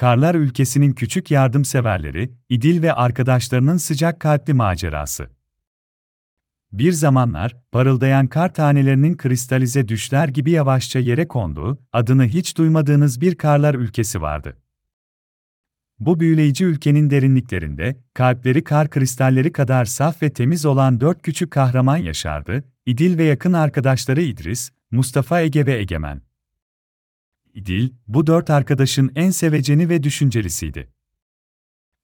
Karlar ülkesinin küçük yardımseverleri, İdil ve arkadaşlarının sıcak kalpli macerası. Bir zamanlar, parıldayan kar tanelerinin kristalize düşler gibi yavaşça yere konduğu, adını hiç duymadığınız bir karlar ülkesi vardı. Bu büyüleyici ülkenin derinliklerinde, kalpleri kar kristalleri kadar saf ve temiz olan dört küçük kahraman yaşardı, İdil ve yakın arkadaşları İdris, Mustafa Ege ve Egemen. İdil, bu dört arkadaşın en seveceni ve düşüncelisiydi.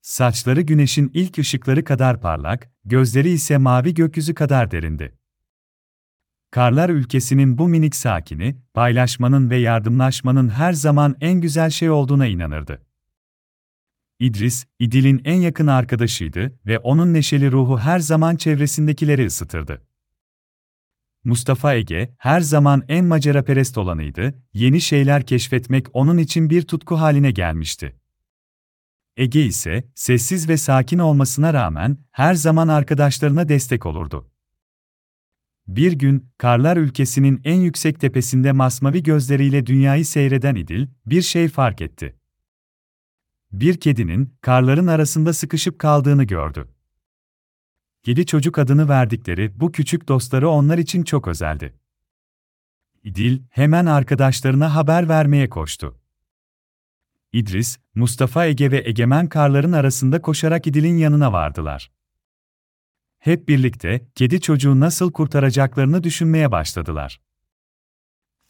Saçları güneşin ilk ışıkları kadar parlak, gözleri ise mavi gökyüzü kadar derindi. Karlar ülkesinin bu minik sakini, paylaşmanın ve yardımlaşmanın her zaman en güzel şey olduğuna inanırdı. İdris, İdil'in en yakın arkadaşıydı ve onun neşeli ruhu her zaman çevresindekileri ısıtırdı. Mustafa Ege, her zaman en maceraperest olanıydı, yeni şeyler keşfetmek onun için bir tutku haline gelmişti. Ege ise, sessiz ve sakin olmasına rağmen, her zaman arkadaşlarına destek olurdu. Bir gün, Karlar ülkesinin en yüksek tepesinde masmavi gözleriyle dünyayı seyreden İdil, bir şey fark etti. Bir kedinin, karların arasında sıkışıp kaldığını gördü. Kedi çocuk adını verdikleri bu küçük dostları onlar için çok özeldi. İdil, hemen arkadaşlarına haber vermeye koştu. İdris, Mustafa Ege ve Egemen karların arasında koşarak İdil'in yanına vardılar. Hep birlikte, kedi çocuğu nasıl kurtaracaklarını düşünmeye başladılar.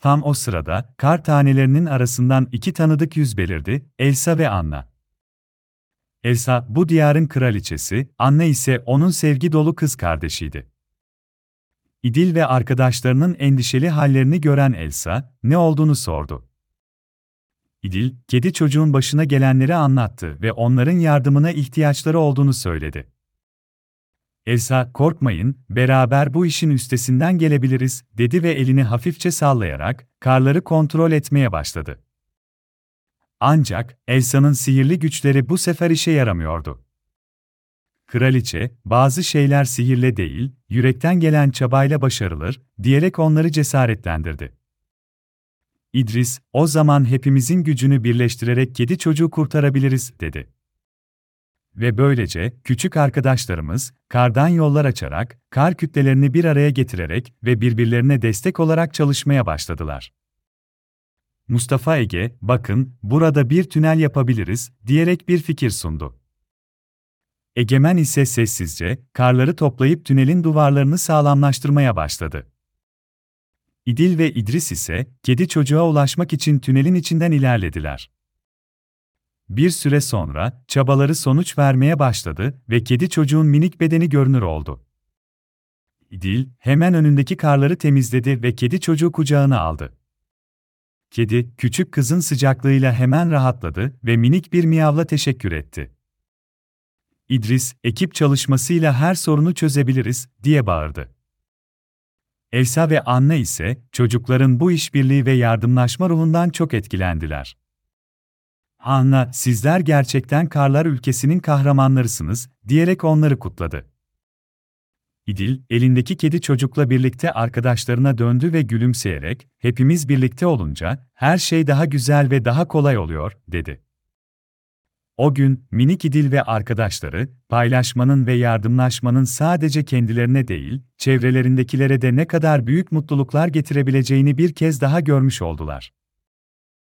Tam o sırada, kar tanelerinin arasından iki tanıdık yüz belirdi, Elsa ve Anna. Elsa, bu diyarın kraliçesi, Anna ise onun sevgi dolu kız kardeşiydi. İdil ve arkadaşlarının endişeli hallerini gören Elsa, ne olduğunu sordu. İdil, kedi çocuğun başına gelenleri anlattı ve onların yardımına ihtiyaçları olduğunu söyledi. Elsa, korkmayın, beraber bu işin üstesinden gelebiliriz, dedi ve elini hafifçe sallayarak, karları kontrol etmeye başladı. Ancak, Elsa'nın sihirli güçleri bu sefer işe yaramıyordu. Kraliçe, bazı şeyler sihirle değil, yürekten gelen çabayla başarılır, diyerek onları cesaretlendirdi. İdris, o zaman hepimizin gücünü birleştirerek kedi çocuğu kurtarabiliriz, dedi. Ve böylece, küçük arkadaşlarımız, kardan yollar açarak, kar kütlelerini bir araya getirerek ve birbirlerine destek olarak çalışmaya başladılar. Mustafa Ege, bakın, burada bir tünel yapabiliriz, diyerek bir fikir sundu. Egemen ise sessizce, karları toplayıp tünelin duvarlarını sağlamlaştırmaya başladı. İdil ve İdris ise, kedi çocuğa ulaşmak için tünelin içinden ilerlediler. Bir süre sonra, çabaları sonuç vermeye başladı ve kedi çocuğun minik bedeni görünür oldu. İdil, hemen önündeki karları temizledi ve kedi çocuğu kucağına aldı. Kedi, küçük kızın sıcaklığıyla hemen rahatladı ve minik bir miyavla teşekkür etti. İdris, ekip çalışmasıyla her sorunu çözebiliriz, diye bağırdı. Elsa ve Anna ise, çocukların bu işbirliği ve yardımlaşma ruhundan çok etkilendiler. Anna, sizler gerçekten karlar ülkesinin kahramanlarısınız, diyerek onları kutladı. İdil, elindeki kedi çocukla birlikte arkadaşlarına döndü ve gülümseyerek, hepimiz birlikte olunca, her şey daha güzel ve daha kolay oluyor, dedi. O gün, minik İdil ve arkadaşları, paylaşmanın ve yardımlaşmanın sadece kendilerine değil, çevrelerindekilere de ne kadar büyük mutluluklar getirebileceğini bir kez daha görmüş oldular.